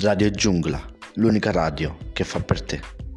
Radio Giungla, l'unica radio che fa per te.